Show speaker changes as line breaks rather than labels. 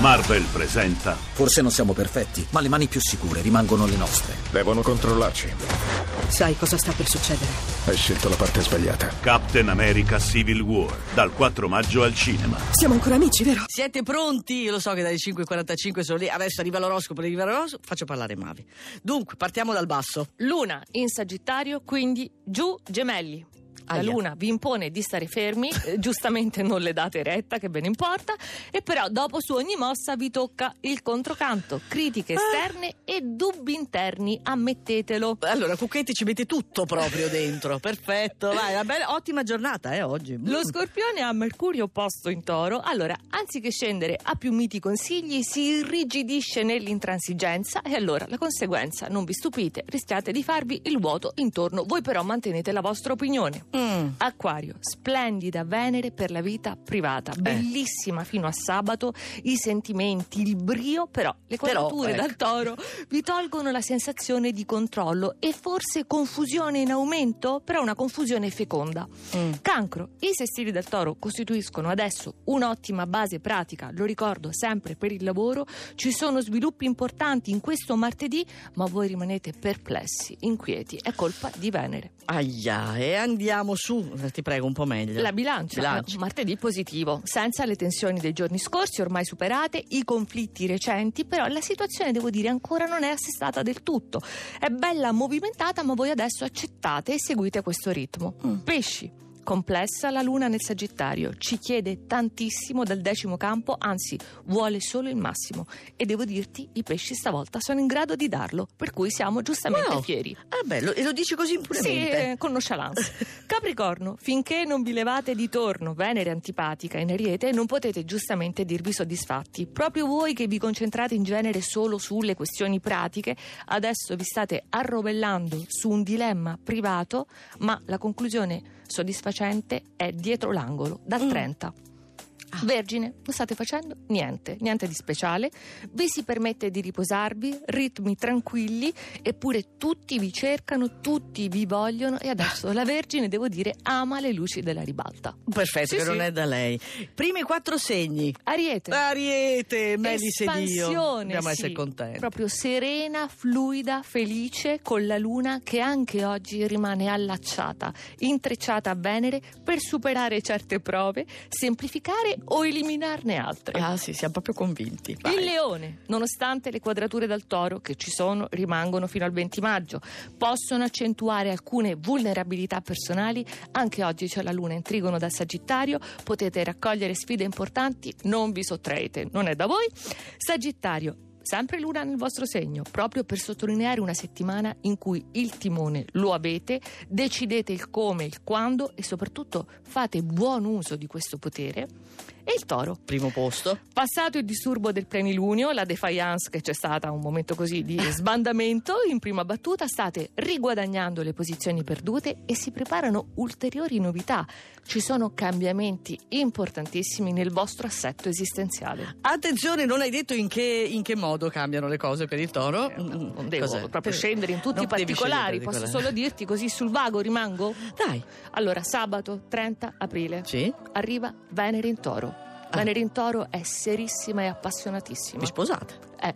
Marvel presenta
Forse non siamo perfetti, ma le mani più sicure rimangono le nostre.
Devono controllarci.
Sai cosa sta per succedere?
Hai scelto la parte sbagliata.
Captain America Civil War dal 4 maggio al cinema.
Siamo ancora amici, vero?
Siete pronti? Io lo so che dalle 5.45 sono lì. Adesso arriva l'oroscopo, arriva l'oroscopo. Faccio parlare Mavi. Dunque, partiamo dal basso.
Luna in Sagittario, quindi giù gemelli. La luna vi impone di stare fermi, eh, giustamente non le date retta, che ve ne importa, e però dopo su ogni mossa vi tocca il controcanto, critiche esterne e dubbi interni, ammettetelo.
Allora, Cucchetti ci mette tutto proprio dentro. Perfetto, vai, una bella, ottima giornata, eh, oggi. Mm.
Lo scorpione ha Mercurio opposto in toro, allora anziché scendere a più miti consigli si irrigidisce nell'intransigenza e allora la conseguenza, non vi stupite, rischiate di farvi il vuoto intorno, voi però mantenete la vostra opinione.
Mm.
Acquario, splendida Venere per la vita privata, bellissima fino a sabato, i sentimenti, il brio, però le quadrature
ecco.
dal toro vi tolgono la sensazione di controllo e forse confusione in aumento, però una confusione feconda.
Mm.
Cancro, i sestili del toro costituiscono adesso un'ottima base pratica, lo ricordo sempre per il lavoro, ci sono sviluppi importanti in questo martedì, ma voi rimanete perplessi, inquieti, è colpa di Venere.
Aia, e andiamo su, ti prego, un po' meglio.
La bilancia,
Bilancia.
martedì positivo, senza le tensioni dei giorni scorsi ormai superate, i conflitti recenti, però la situazione devo dire ancora non è assestata del tutto. È bella movimentata, ma voi adesso accettate e seguite questo ritmo.
Mm.
Pesci. Complessa la luna nel Sagittario, ci chiede tantissimo dal decimo campo, anzi vuole solo il massimo e devo dirti i pesci stavolta sono in grado di darlo, per cui siamo giustamente
Wow.
fieri.
Ah, bello, e lo dici così
Sì,
impunemente.
eh, con nonchalance. Capricorno, finché non vi levate di torno Venere antipatica in Ariete, non potete giustamente dirvi soddisfatti. Proprio voi che vi concentrate in genere solo sulle questioni pratiche, adesso vi state arrovellando su un dilemma privato, ma la conclusione soddisfacente è dietro l'angolo, dal 30. Vergine, non state facendo niente, niente di speciale, vi si permette di riposarvi, ritmi tranquilli, eppure tutti vi cercano, tutti vi vogliono e adesso la Vergine, devo dire, ama le luci della ribalta.
Perfetto,
Sì,
che
sì.
non è da lei. Primi quattro segni.
Ariete.
Ariete, Melisse Dio.
Espansione,
Dobbiamo
sì.
essere contenti.
Proprio serena, fluida, felice con la luna che anche oggi rimane allacciata, intrecciata a Venere per superare certe prove, semplificare o eliminarne altre.
Ah sì, siamo proprio convinti. Vai.
Il leone, nonostante le quadrature dal toro che ci sono, rimangono fino al 20 maggio, possono accentuare alcune vulnerabilità personali. Anche oggi c'è la luna in trigono dal Sagittario, potete raccogliere sfide importanti, non vi sottraete, non è da voi. Sagittario. Sempre luna nel vostro segno, proprio per sottolineare una settimana in cui il timone lo avete, decidete il come, il quando e soprattutto fate buon uso di questo potere. E il toro,
Primo posto.
Passato il disturbo del plenilunio, la defiance che c'è stata un momento così di sbandamento, in prima battuta state riguadagnando le posizioni perdute e si preparano ulteriori novità. Ci sono cambiamenti importantissimi nel vostro assetto esistenziale.
Attenzione, non hai detto in che, in che modo cambiano le cose per il toro.
Eh, Non devo
Cos'è?
proprio scendere in tutti
Non
i particolari, posso solo dirti così sul vago rimango?
Dai,
Allora, sabato 30 aprile
sì,
arriva Venere in Toro. Venere in Toro è serissima e appassionatissima.
vi sposate.
Eh,